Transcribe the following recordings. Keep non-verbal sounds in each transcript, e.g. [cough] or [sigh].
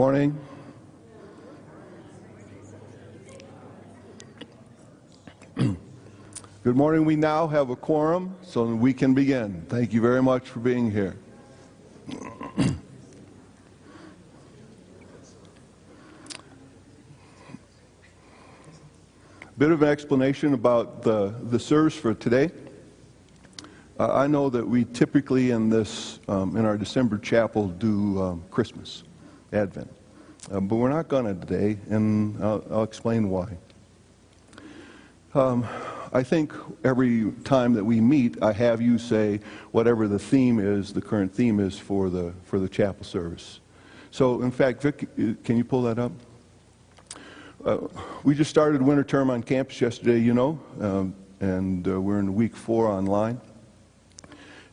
Morning. [clears throat] Good morning. We now have a quorum, so we can begin. Thank you very much for being here. [clears throat] Bit of an explanation about the, the service for today. Uh, I know that we typically in this, um, in our December chapel, do um, Christmas, Advent. Uh, but we're not going to today, and I'll, I'll explain why. Um, I think every time that we meet, I have you say whatever the theme is, the current theme is for the, for the chapel service. So, in fact, Vic, uh, can you pull that up? Uh, we just started winter term on campus yesterday, you know, um, and uh, we're in week four online.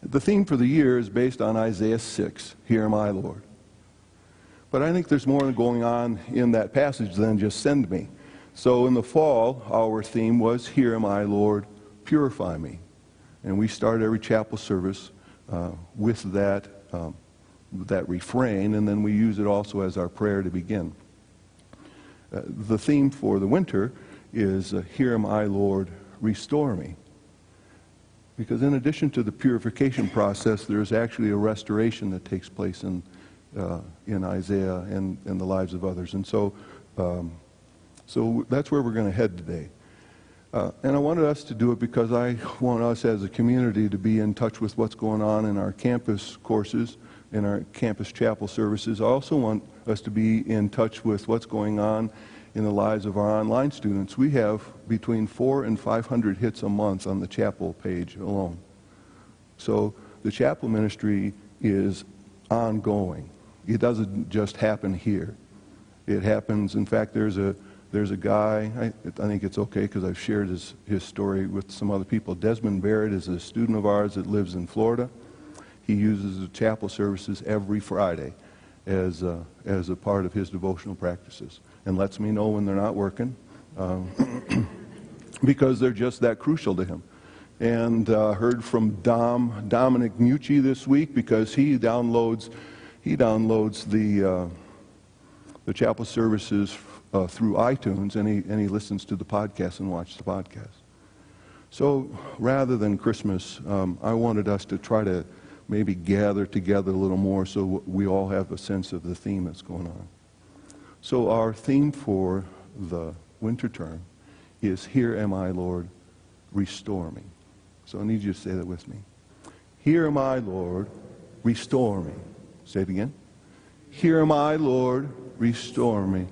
The theme for the year is based on Isaiah 6, Here I, Lord. But I think there's more going on in that passage than just send me. So in the fall, our theme was, Here am I, Lord, purify me. And we start every chapel service uh, with that, um, that refrain, and then we use it also as our prayer to begin. Uh, the theme for the winter is, uh, Here am I, Lord, restore me. Because in addition to the purification process, there's actually a restoration that takes place in, uh, in Isaiah and the lives of others. And so, um, so that's where we're going to head today. Uh, and I wanted us to do it because I want us as a community to be in touch with what's going on in our campus courses, in our campus chapel services. I also want us to be in touch with what's going on in the lives of our online students. We have between four and 500 hits a month on the chapel page alone. So the chapel ministry is ongoing. It doesn't just happen here. It happens, in fact, there's a, there's a guy, I, I think it's okay because I've shared his, his story with some other people. Desmond Barrett is a student of ours that lives in Florida. He uses the chapel services every Friday as a, as a part of his devotional practices and lets me know when they're not working um, [coughs] because they're just that crucial to him. And uh, heard from Dom Dominic Mucci this week because he downloads he downloads the uh, the chapel services uh, through iTunes and he and he listens to the podcast and watches the podcast. So rather than Christmas, um, I wanted us to try to maybe gather together a little more so we all have a sense of the theme that's going on. So our theme for the winter term is Here am I, Lord, restore me. So I need you to say that with me. Here am I, Lord, restore me. Say it again. Here am I, Lord, restore me.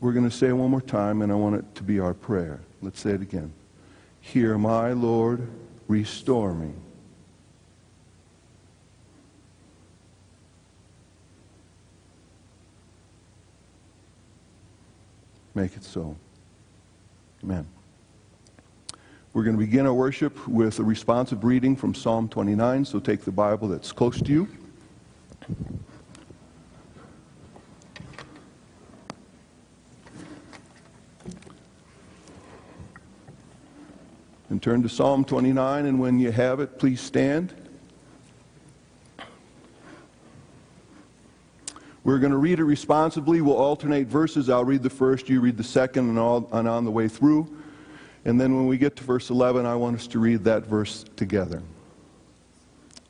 We're going to say it one more time, and I want it to be our prayer. Let's say it again. Here am I, Lord, restore me. Make it so. Amen. We're going to begin our worship with a responsive reading from Psalm 29. So take the Bible that's close to you. Turn to Psalm 29, and when you have it, please stand. We're going to read it responsibly. We'll alternate verses. I'll read the first, you read the second, and, all, and on the way through. And then when we get to verse 11, I want us to read that verse together.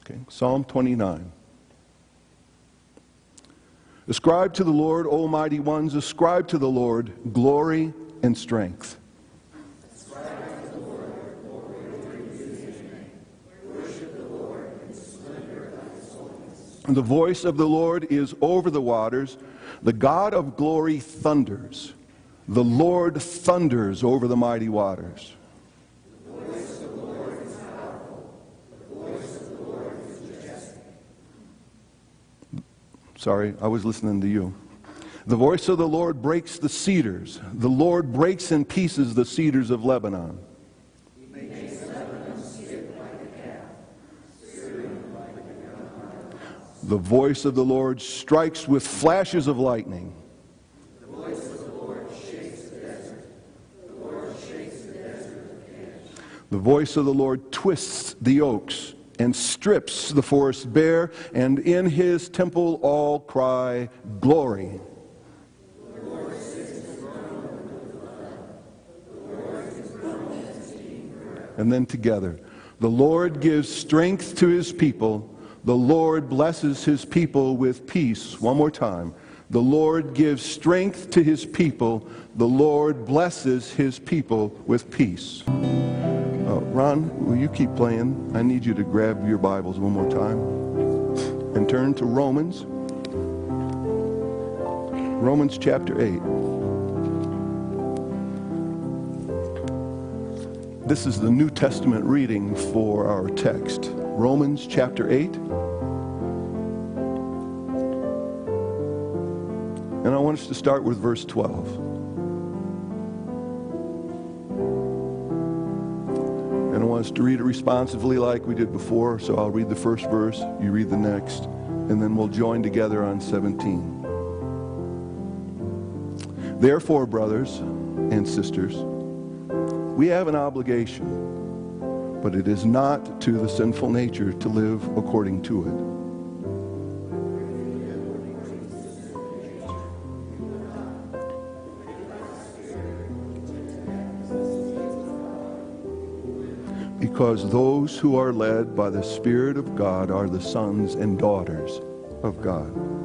Okay, Psalm 29. Ascribe to the Lord, O mighty ones, ascribe to the Lord glory and strength. The voice of the Lord is over the waters. The God of glory thunders. The Lord thunders over the mighty waters. The voice of the Lord is powerful. The voice of the Lord is majestic. Sorry, I was listening to you. The voice of the Lord breaks the cedars. The Lord breaks in pieces the cedars of Lebanon. The voice of the Lord strikes with flashes of lightning. The voice of the Lord shakes the desert. The Lord shakes the desert The voice of the Lord twists the oaks and strips the forest bare, and in his temple all cry, Glory. And then together, the Lord gives strength to his people the Lord blesses his people with peace. One more time. The Lord gives strength to his people. The Lord blesses his people with peace. Uh, Ron, will you keep playing? I need you to grab your Bibles one more time and turn to Romans. Romans chapter 8. This is the New Testament reading for our text. Romans chapter 8. And I want us to start with verse 12. And I want us to read it responsively like we did before. So I'll read the first verse, you read the next, and then we'll join together on 17. Therefore, brothers and sisters, we have an obligation, but it is not to the sinful nature to live according to it. Because those who are led by the Spirit of God are the sons and daughters of God.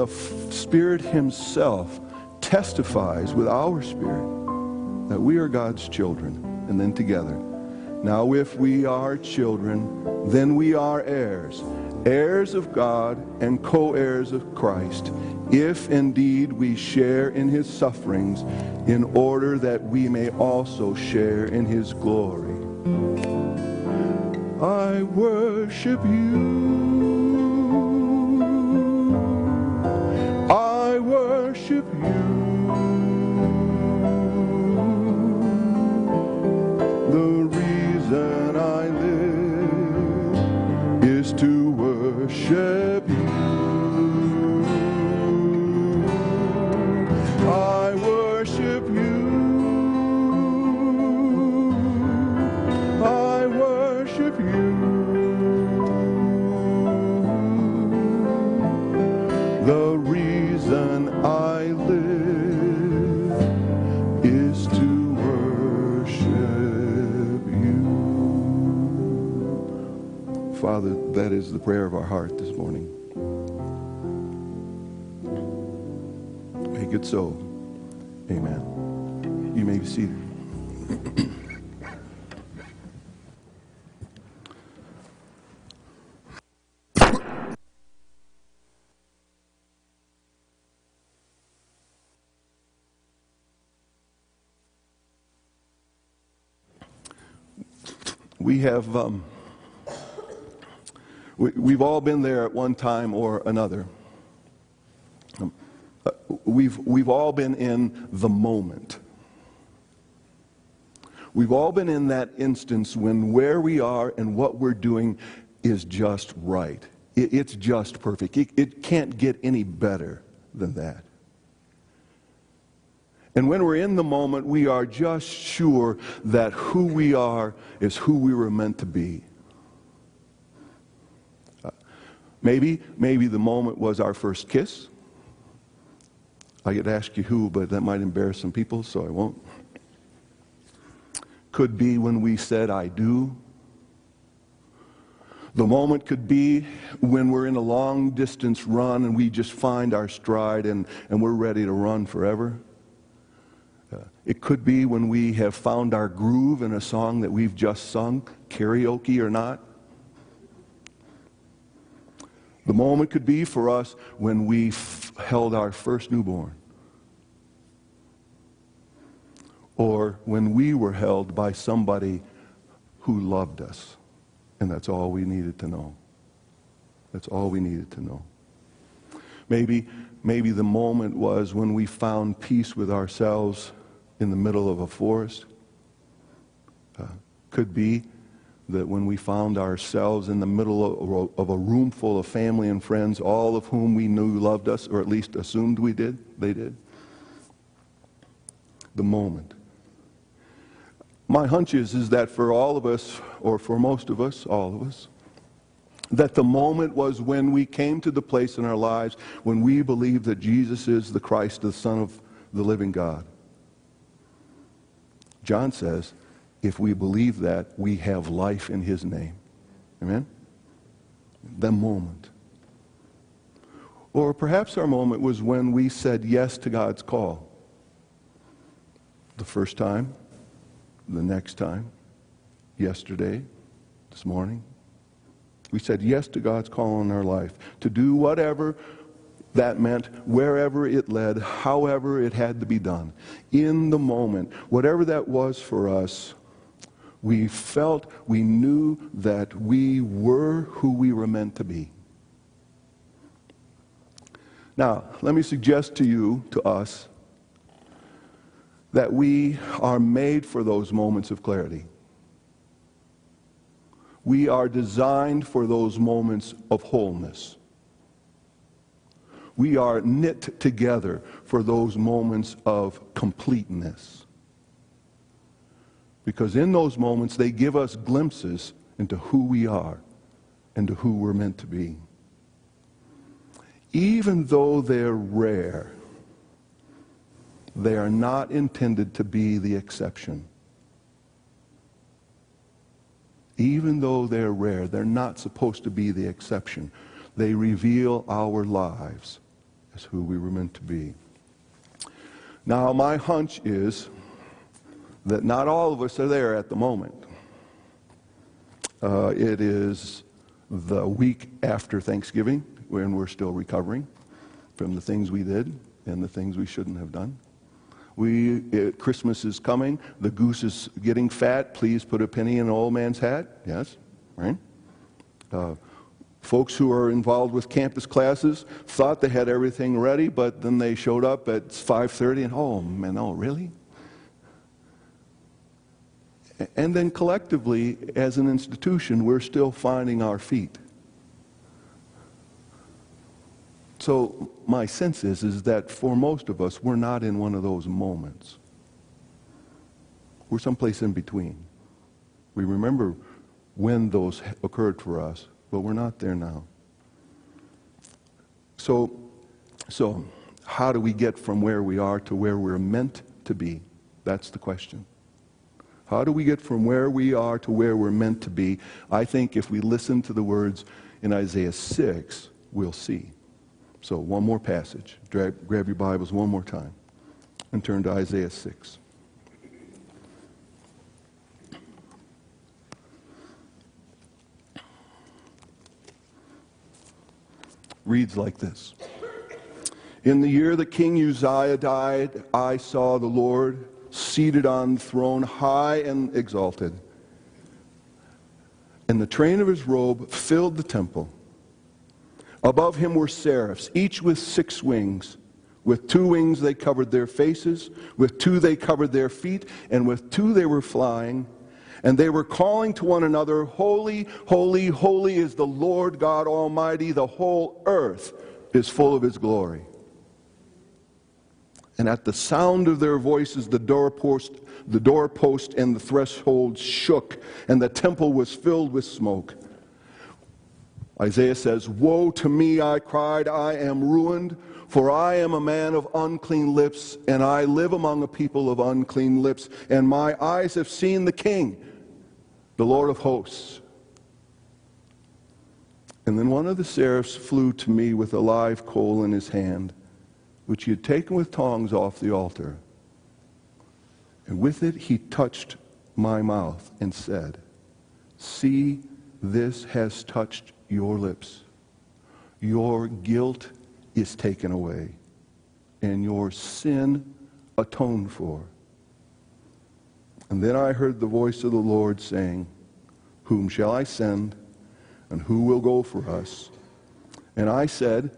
The Spirit Himself testifies with our spirit that we are God's children. And then together. Now, if we are children, then we are heirs, heirs of God and co heirs of Christ, if indeed we share in His sufferings, in order that we may also share in His glory. I worship you. Worship you. That is the prayer of our heart this morning. Make it so. Amen. You may be seated. We have, um, we've all been there at one time or another. We've, we've all been in the moment. We've all been in that instance when where we are and what we're doing is just right. It, it's just perfect. It, it can't get any better than that. And when we're in the moment, we are just sure that who we are is who we were meant to be. Uh, maybe, maybe the moment was our first kiss. I could ask you who, but that might embarrass some people, so I won't. Could be when we said, I do. The moment could be when we're in a long distance run and we just find our stride and, and we're ready to run forever. Uh, it could be when we have found our groove in a song that we've just sung, karaoke or not. The moment could be for us when we f- held our first newborn. Or when we were held by somebody who loved us. And that's all we needed to know. That's all we needed to know. Maybe, maybe the moment was when we found peace with ourselves in the middle of a forest. Uh, could be that when we found ourselves in the middle of, a room full of family and friends, all of whom we knew loved us, or at least assumed we did, they did. The moment. My hunch is, is that for all of us, or for most of us, all of us, That the moment was when we came to the place in our lives when we believed that Jesus is the Christ, the Son of the living God. John says, if we believe that, we have life in his name. Amen? The moment. Or perhaps our moment was when we said yes to God's call. The first time, the next time, yesterday, this morning. We said yes to God's call in our life to do whatever that meant, wherever it led, however it had to be done. In the moment, whatever that was for us, we felt, we knew that we were who we were meant to be. Now, let me suggest to you, to us, that we are made for those moments of clarity. We are designed for those moments of wholeness. We are knit together for those moments of completeness. Because in those moments, they give us glimpses into who we are and to who we're meant to be. Even though they're rare, they are not intended to be the exception. Even though they're rare, they're not supposed to be the exception. They reveal our lives as who we were meant to be. Now, my hunch is that not all of us are there at the moment. Uh, it is the week after Thanksgiving when we're still recovering from the things we did and the things we shouldn't have done. We, it, Christmas is coming. The goose is getting fat. Please put a penny in an old man's hat. Yes, right? Uh, folks who are involved with campus classes thought they had everything ready, but then they showed up at 5:30 and oh man, oh really? And then collectively, as an institution, we're still finding our feet. So my sense is, is that for most of us, we're not in one of those moments. We're someplace in between. We remember when those occurred for us, but we're not there now. So, so how do we get from where we are to where we're meant to be? That's the question. How do we get from where we are to where we're meant to be? I think if we listen to the words in Isaiah 6, we'll see. So, one more passage. Grab, grab your Bibles one more time and turn to Isaiah 6. Reads like this In the year that King Uzziah died, I saw the Lord seated on throne, high and exalted. And the train of his robe filled the temple. Above him were seraphs, each with six wings. With two wings they covered their faces, with two they covered their feet, and with two they were flying. And they were calling to one another, Holy, holy, holy is the Lord God Almighty. The whole earth is full of his glory. And at the sound of their voices, the doorpost, the doorpost and the threshold shook, and the temple was filled with smoke. Isaiah says, Woe to me, I cried, I am ruined, for I am a man of unclean lips, and I live among a people of unclean lips, and my eyes have seen the King, the Lord of hosts. And then one of the seraphs flew to me with a live coal in his hand which he had taken with tongs off the altar. And with it he touched my mouth and said, See, this has touched your lips. Your guilt is taken away, and your sin atoned for. And then I heard the voice of the Lord saying, Whom shall I send, and who will go for us? And I said,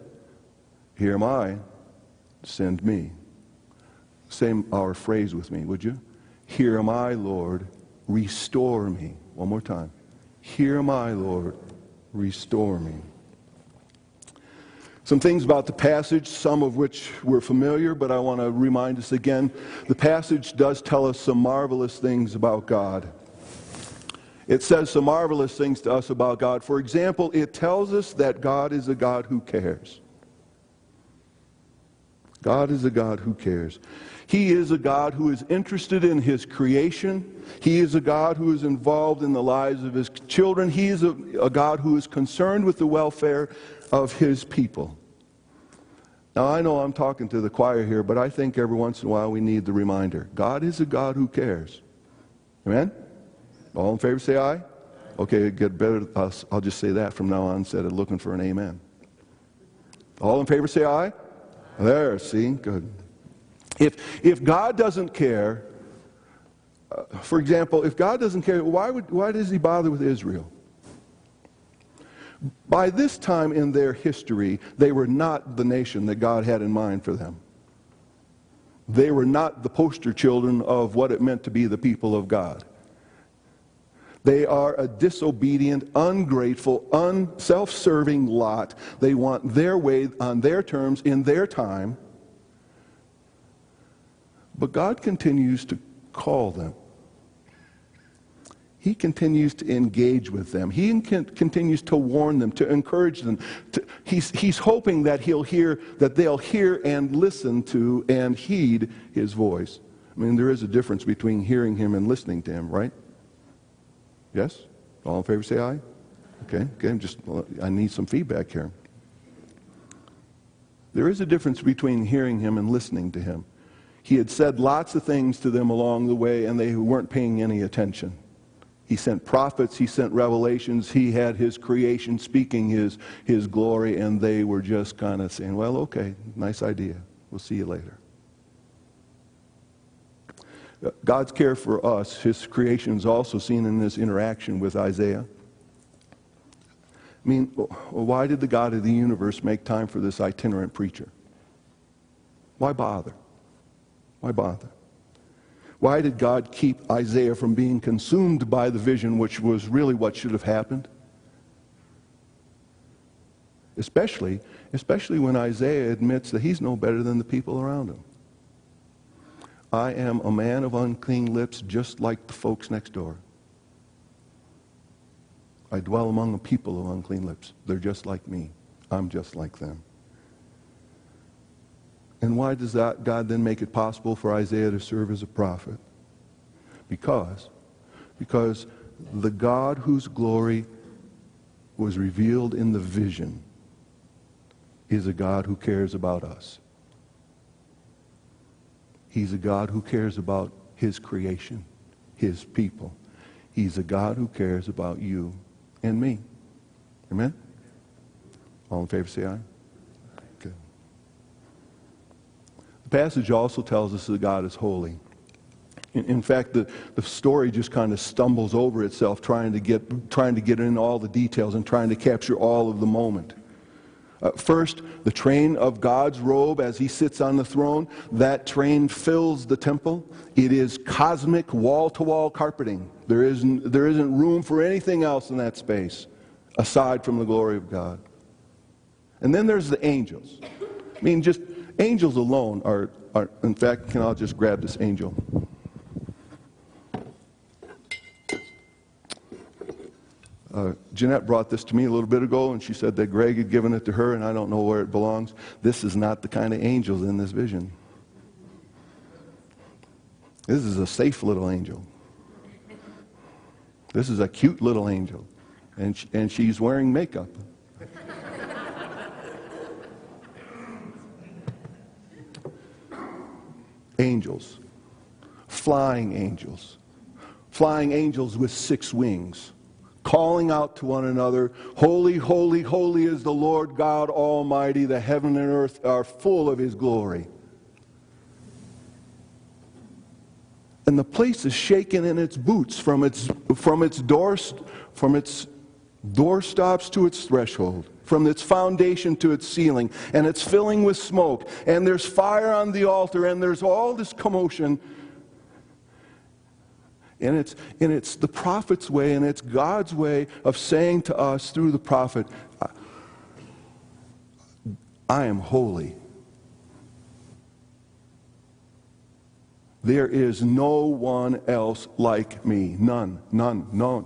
Here am I send me. Say our phrase with me, would you? Here am I, Lord, restore me. One more time. Here am I, Lord, restore me. Some things about the passage, some of which we're familiar, but I want to remind us again. The passage does tell us some marvelous things about God. It says some marvelous things to us about God. For example, it tells us that God is a God who cares. God is a God who cares. He is a God who is interested in his creation. He is a God who is involved in the lives of his children. He is a, a God who is concerned with the welfare of his people. Now, I know I'm talking to the choir here, but I think every once in a while we need the reminder God is a God who cares. Amen? All in favor say aye. Okay, get better. I'll, I'll just say that from now on instead of looking for an amen. All in favor say aye. There, see? Good. If, if God doesn't care, uh, for example, if God doesn't care, why, would, why does he bother with Israel? By this time in their history, they were not the nation that God had in mind for them. They were not the poster children of what it meant to be the people of God. They are a disobedient, ungrateful, unself serving lot. They want their way on their terms in their time. But God continues to call them. He continues to engage with them. He continues to warn them, to encourage them. To, he's, he's hoping that he'll hear, that they'll hear and listen to and heed his voice. I mean, there is a difference between hearing him and listening to him, right? Yes? All in favor say aye? Okay, okay, just, I need some feedback here. There is a difference between hearing him and listening to him. He had said lots of things to them along the way, and they weren't paying any attention. He sent prophets, he sent revelations, he had his creation speaking his, his glory, and they were just kind of saying, Well, okay, nice idea. We'll see you later. God's care for us, his creation, is also seen in this interaction with Isaiah. I mean, why did the God of the universe make time for this itinerant preacher? Why bother? Why bother? Why did God keep Isaiah from being consumed by the vision, which was really what should have happened? Especially, especially when Isaiah admits that he's no better than the people around him. I am a man of unclean lips, just like the folks next door. I dwell among a people of unclean lips. They're just like me. I'm just like them. And why does that God then make it possible for Isaiah to serve as a prophet? Because, because the God whose glory was revealed in the vision is a God who cares about us. He's a God who cares about his creation, his people. He's a God who cares about you and me. Amen? All in favor say aye. Good. The passage also tells us that God is holy. In, in fact, the, the story just kind of stumbles over itself trying to, get, trying to get in all the details and trying to capture all of the moment. Uh, first, the train of God's robe as he sits on the throne, that train fills the temple. It is cosmic wall to wall carpeting. There isn't, there isn't room for anything else in that space aside from the glory of God. And then there's the angels. I mean, just Angels alone are, are in fact, can I just grab this angel? Uh, Jeanette brought this to me a little bit ago, and she said that Greg had given it to her, and I don't know where it belongs. This is not the kind of angels in this vision. This is a safe little angel. This is a cute little angel, and, and she's wearing makeup. angels, flying angels, flying angels with six wings, calling out to one another, Holy, holy, holy is the Lord God Almighty. The heaven and earth are full of his glory. And the place is shaken in its boots from its, from its doors, from its doorstops to its threshold from its foundation to its ceiling, and it's filling with smoke, and there's fire on the altar, and there's all this commotion. And it's, and it's the prophet's way, and it's God's way of saying to us through the prophet, I, I am holy. There is no one else like me. None, none, none.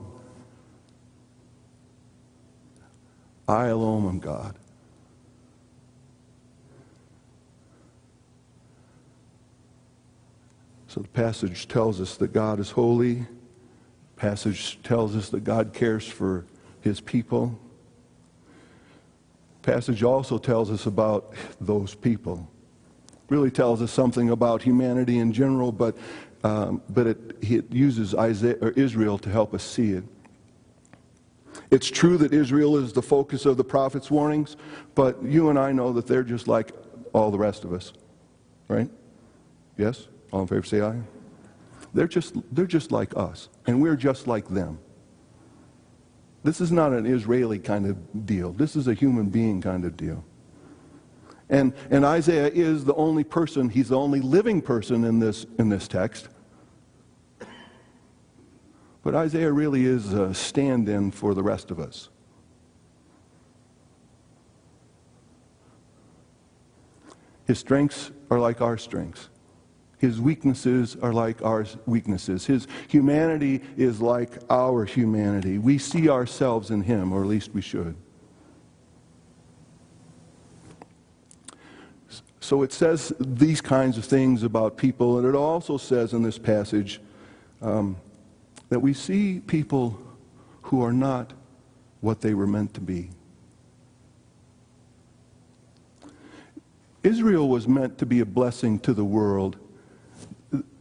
I alone am God. So the passage tells us that God is holy. Passage tells us that God cares for his people. Passage also tells us about those people. Really tells us something about humanity in general, but, um, but it, it uses Isaiah, or Israel to help us see it. It's true that Israel is the focus of the prophet's warnings, but you and I know that they're just like all the rest of us. Right? Yes? All in favor say aye. They're just, they're just like us, and we're just like them. This is not an Israeli kind of deal. This is a human being kind of deal. And, and Isaiah is the only person, he's the only living person in this, in this text. But Isaiah really is a stand in for the rest of us. His strengths are like our strengths. His weaknesses are like our weaknesses. His humanity is like our humanity. We see ourselves in him, or at least we should. So it says these kinds of things about people, and it also says in this passage um, that we see people who are not what they were meant to be. Israel was meant to be a blessing to the world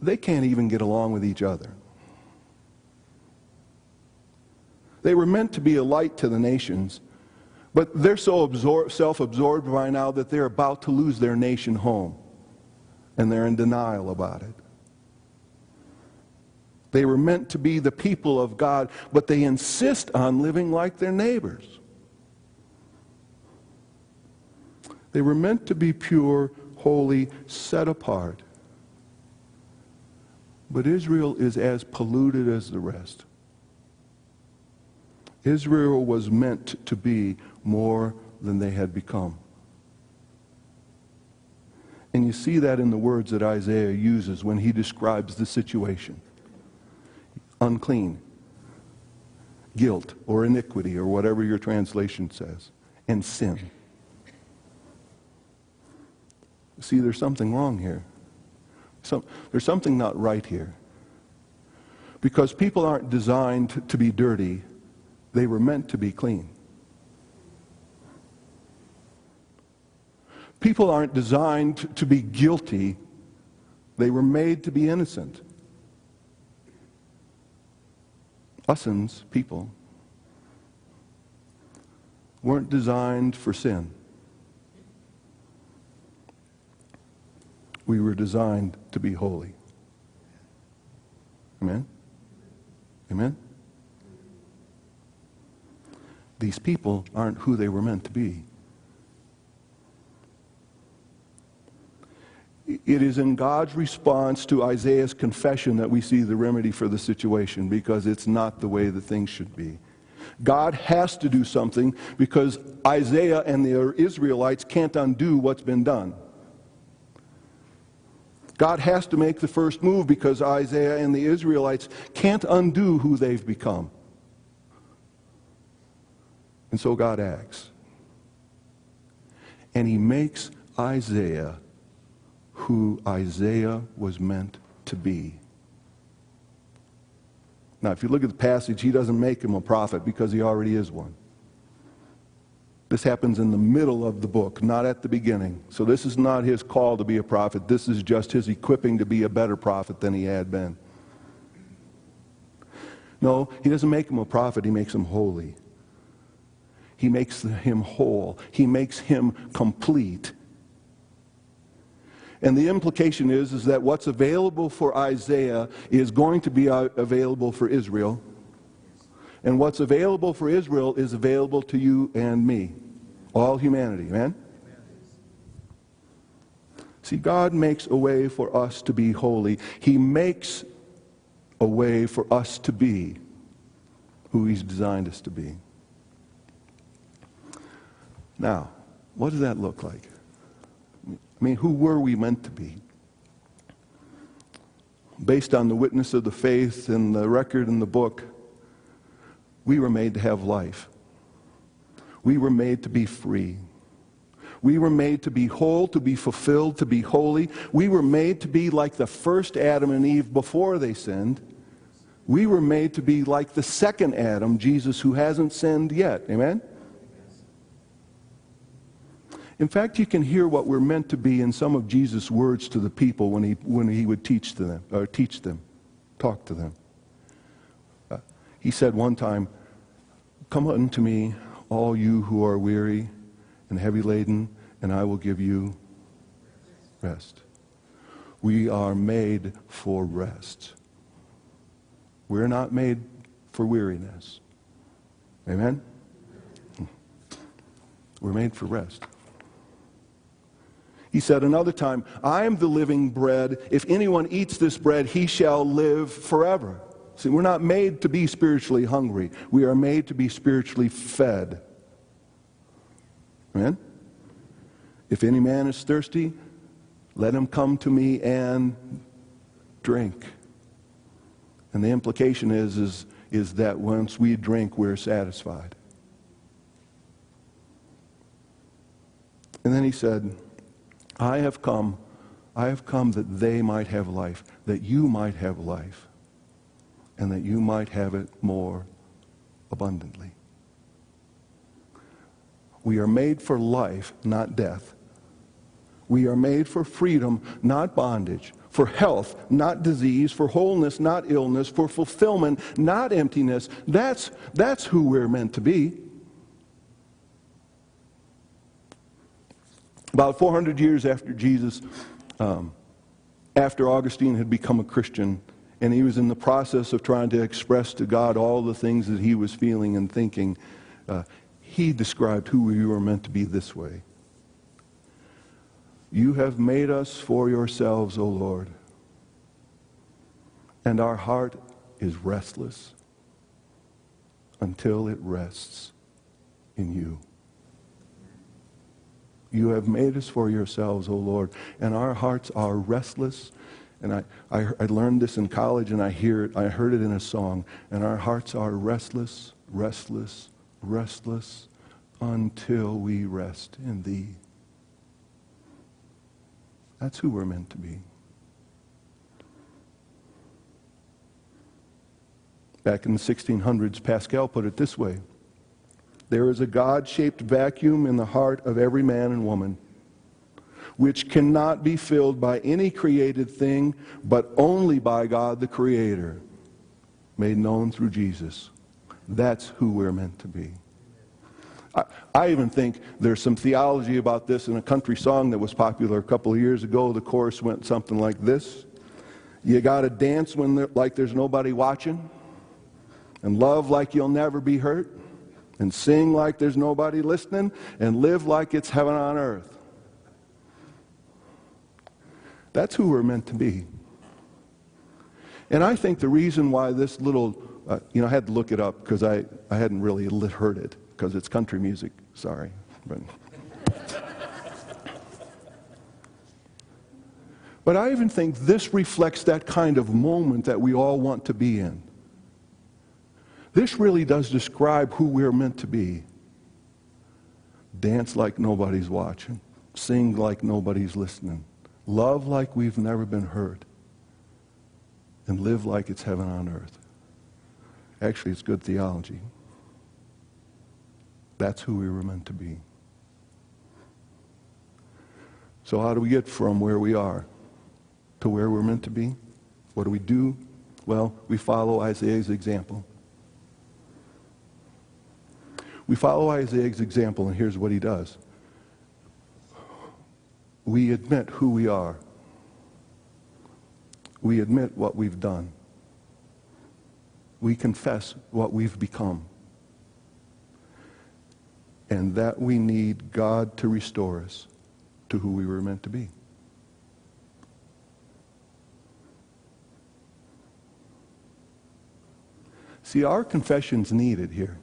they can't even get along with each other. They were meant to be a light to the nations, but they're so self absorbed by now that they're about to lose their nation home, and they're in denial about it. They were meant to be the people of God, but they insist on living like their neighbors. They were meant to be pure, holy, set apart. But Israel is as polluted as the rest. Israel was meant to be more than they had become. And you see that in the words that Isaiah uses when he describes the situation unclean, guilt, or iniquity, or whatever your translation says, and sin. See, there's something wrong here. There's something not right here. Because people aren't designed to be dirty, they were meant to be clean. People aren't designed to be guilty, they were made to be innocent. Usins, people, weren't designed for sin. We were designed to be holy. Amen? Amen? These people aren't who they were meant to be. It is in God's response to Isaiah's confession that we see the remedy for the situation because it's not the way the things should be. God has to do something because Isaiah and the Israelites can't undo what's been done. God has to make the first move because Isaiah and the Israelites can't undo who they've become. And so God acts. And he makes Isaiah who Isaiah was meant to be. Now, if you look at the passage, he doesn't make him a prophet because he already is one. This happens in the middle of the book, not at the beginning. So this is not his call to be a prophet. This is just his equipping to be a better prophet than he had been. No, he doesn't make him a prophet, he makes him holy. He makes him whole. He makes him complete. And the implication is, is that what's available for Isaiah is going to be uh, available for Israel. And what's available for Israel is available to you and me, all humanity. Amen? See, God makes a way for us to be holy. He makes a way for us to be who He's designed us to be. Now, what does that look like? I mean, who were we meant to be? Based on the witness of the faith and the record in the book, we were made to have life. We were made to be free. We were made to be whole, to be fulfilled, to be holy. We were made to be like the first Adam and Eve before they sinned. We were made to be like the second Adam, Jesus, who hasn't sinned yet. Amen? In fact, you can hear what we're meant to be in some of Jesus' words to the people when he, when he would teach to them, or teach them, talk to them. Uh, he said one time, Come unto me, all you who are weary and heavy laden, and I will give you rest. We are made for rest. We're not made for weariness. Amen? We're made for rest. He said another time, I am the living bread. If anyone eats this bread, he shall live forever. See, we're not made to be spiritually hungry. We are made to be spiritually fed. Amen? If any man is thirsty, let him come to me and drink. And the implication is, is, is that once we drink, we're satisfied. And then he said, I have come, I have come that they might have life, that you might have life, and that you might have it more abundantly. We are made for life, not death. We are made for freedom, not bondage, for health, not disease, for wholeness, not illness, for fulfillment, not emptiness. That's, that's who we're meant to be. About 400 years after Jesus, um, after Augustine had become a Christian, and he was in the process of trying to express to God all the things that he was feeling and thinking, uh, he described who we were meant to be this way. You have made us for yourselves, O Lord, and our heart is restless until it rests in you. You have made us for yourselves, O Lord, and our hearts are restless. And I, I, I, learned this in college, and I hear it. I heard it in a song. And our hearts are restless, restless, restless until we rest in thee. That's who we're meant to be. Back in the 1600s, Pascal put it this way There is a God shaped vacuum in the heart of every man and woman, which cannot be filled by any created thing, but only by God the Creator, made known through Jesus. That's who we're meant to be. I, I even think there's some theology about this in a country song that was popular a couple of years ago. The chorus went something like this You got to dance when there, like there's nobody watching, and love like you'll never be hurt, and sing like there's nobody listening, and live like it's heaven on earth. That's who we're meant to be. And I think the reason why this little, uh, you know, I had to look it up because I, I hadn't really heard it because it's country music. Sorry. But, but I even think this reflects that kind of moment that we all want to be in. This really does describe who we're meant to be. Dance like nobody's watching, sing like nobody's listening, love like we've never been hurt, and live like it's heaven on earth. Actually, it's good theology. That's who we were meant to be. So, how do we get from where we are to where we're meant to be? What do we do? Well, we follow Isaiah's example. We follow Isaiah's example, and here's what he does we admit who we are, we admit what we've done, we confess what we've become and that we need God to restore us to who we were meant to be. See, our confession's needed here.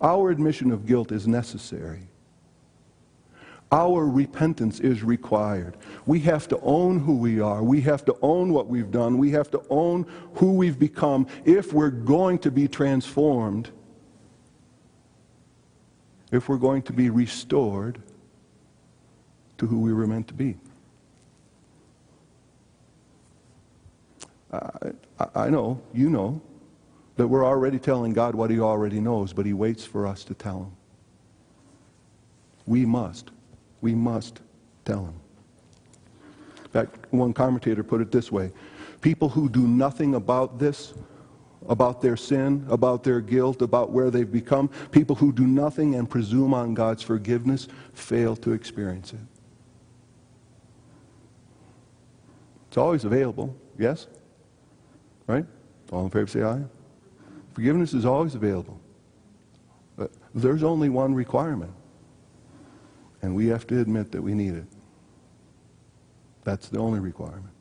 Our admission of guilt is necessary. Our repentance is required. We have to own who we are. We have to own what we've done. We have to own who we've become if we're going to be transformed if we're going to be restored to who we were meant to be. I, I know, you know, that we're already telling God what he already knows, but he waits for us to tell him. We must. We must tell him. In fact, one commentator put it this way people who do nothing about this, about their sin, about their guilt, about where they've become, people who do nothing and presume on God's forgiveness fail to experience it. It's always available, yes? Right? All in favor say aye. Forgiveness is always available. But there's only one requirement. And we have to admit that we need it. That's the only requirement.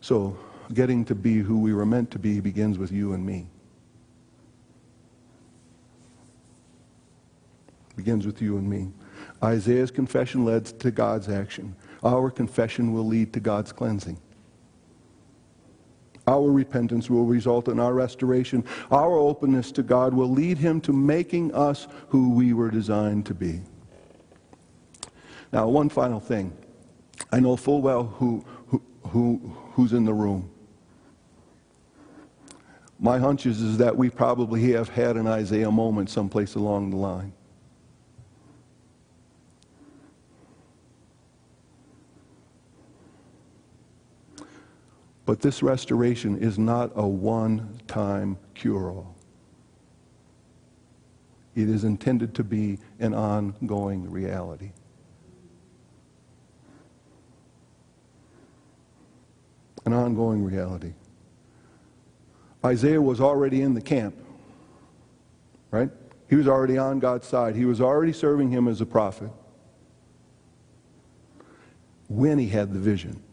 So, getting to be who we were meant to be begins with you and me. Begins with you and me. Isaiah's confession led to God's action. Our confession will lead to God's cleansing. Our repentance will result in our restoration. Our openness to God will lead him to making us who we were designed to be. Now, one final thing. I know full well who, who, who, who's in the room. My hunch is, is that we probably have had an Isaiah moment someplace along the line. But this restoration is not a one time cure all. It is intended to be an ongoing reality. An ongoing reality. Isaiah was already in the camp, right? He was already on God's side. He was already serving him as a prophet when he had the vision.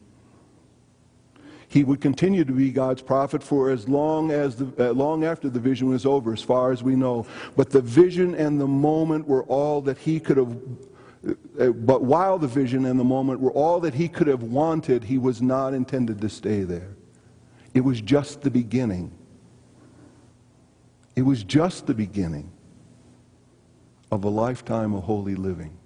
He would continue to be God's prophet for as long as the, uh, long after the vision was over, as far as we know. But the vision and the moment were all that he could have. Uh, but while the vision and the moment were all that he could have wanted, he was not intended to stay there. It was just the beginning. It was just the beginning of a lifetime of holy living.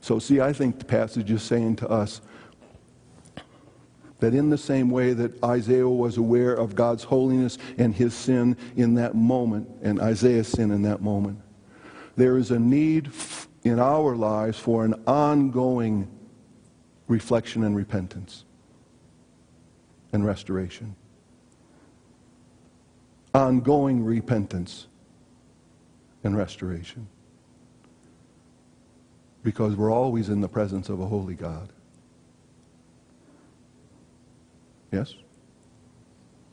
So, see, I think the passage is saying to us that in the same way that Isaiah was aware of God's holiness and his sin in that moment, and Isaiah's sin in that moment, there is a need in our lives for an ongoing reflection and repentance and restoration. Ongoing repentance and restoration because we're always in the presence of a holy God. Yes?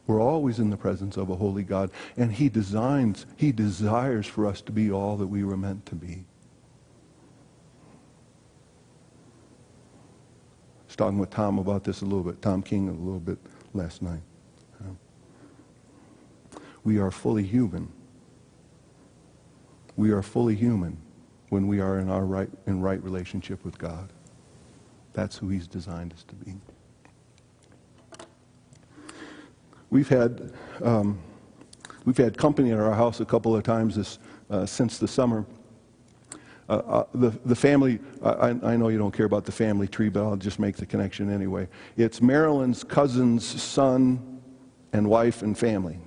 We're always in the presence of a holy God, and He designs, He desires for us to be all that we were meant to be. I was talking with Tom about this a little bit, Tom King a little bit last night. We are fully human. We are fully human when we are in our right, in right relationship with God. That's who He's designed us to be. We've had um, we've had company at our house a couple of times this, uh, since the summer. Uh, uh, the, the family, I, I, know you don't care about the family tree, but I'll just make the connection anyway. It's Marilyn's cousin's son and wife and family.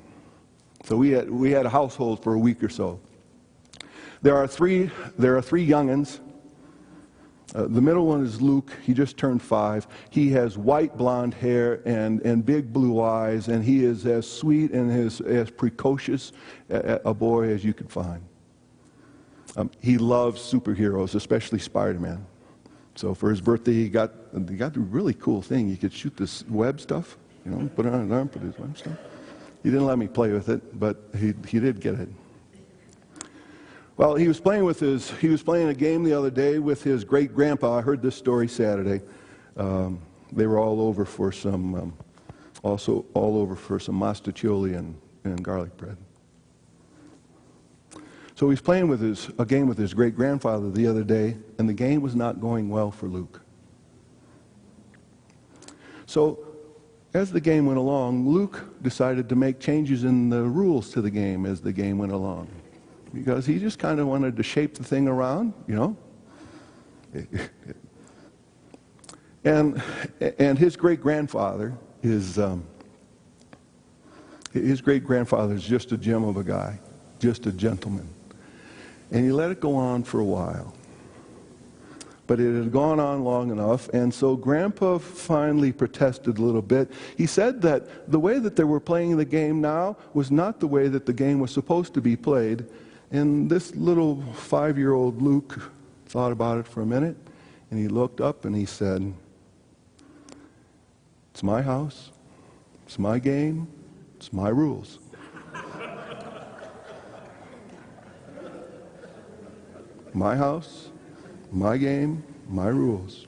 So we had, we had a household for a week or so. There are three, there are three youngins. Uh, the middle one is Luke. He just turned five. He has white blonde hair and, and big blue eyes, and he is as sweet and as, as precocious a, a boy as you could find. Um, he loves superheroes, especially Spider Man. So for his birthday, he got, he got a really cool thing. He could shoot this web stuff, you know, put it on his arm, put his web stuff. He didn't let me play with it, but he, he did get it. Well, he was playing with his, he was playing a game the other day with his great grandpa. I heard this story Saturday. Um, they were all over for some, um, also all over for some mostaccioli and, and garlic bread. So he's playing with his, a game with his great grandfather the other day, and the game was not going well for Luke. So, as the game went along, Luke decided to make changes in the rules to the game as the game went along. Because he just kind of wanted to shape the thing around, you know? [laughs] And, and his great grandfather is, um, his great grandfather is just a gem of a guy, just a gentleman. And he let it go on for a while. But it had gone on long enough, and so Grandpa finally protested a little bit. He said that the way that they were playing the game now was not the way that the game was supposed to be played. And this little five year old Luke thought about it for a minute, and he looked up and he said, It's my house, it's my game, it's my rules. my house, my game, my rules.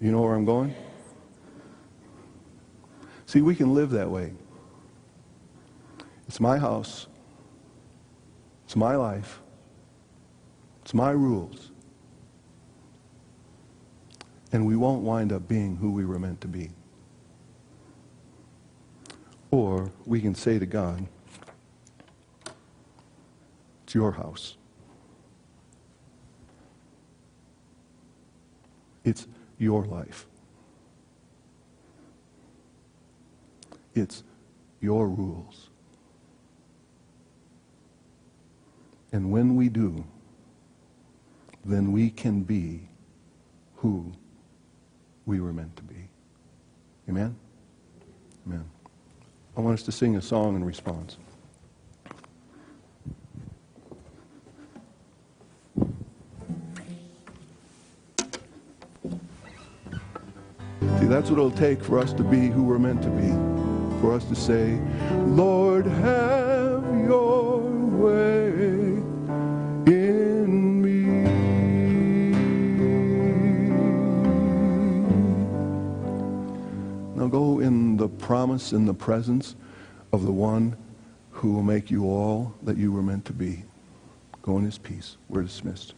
You know where I'm going? See, we can live that way. It's my house. It's my life. It's my rules. And we won't wind up being who we were meant to be. Or we can say to God, it's your house. It's your life. It's your rules. And when we do, then we can be who we were meant to be. Amen? Amen. I want us to sing a song in response. See, that's what it'll take for us to be who we're meant to be. For us to say, Lord, have your way the promise and the presence of the one who will make you all that you were meant to be. Go in his peace. We're dismissed.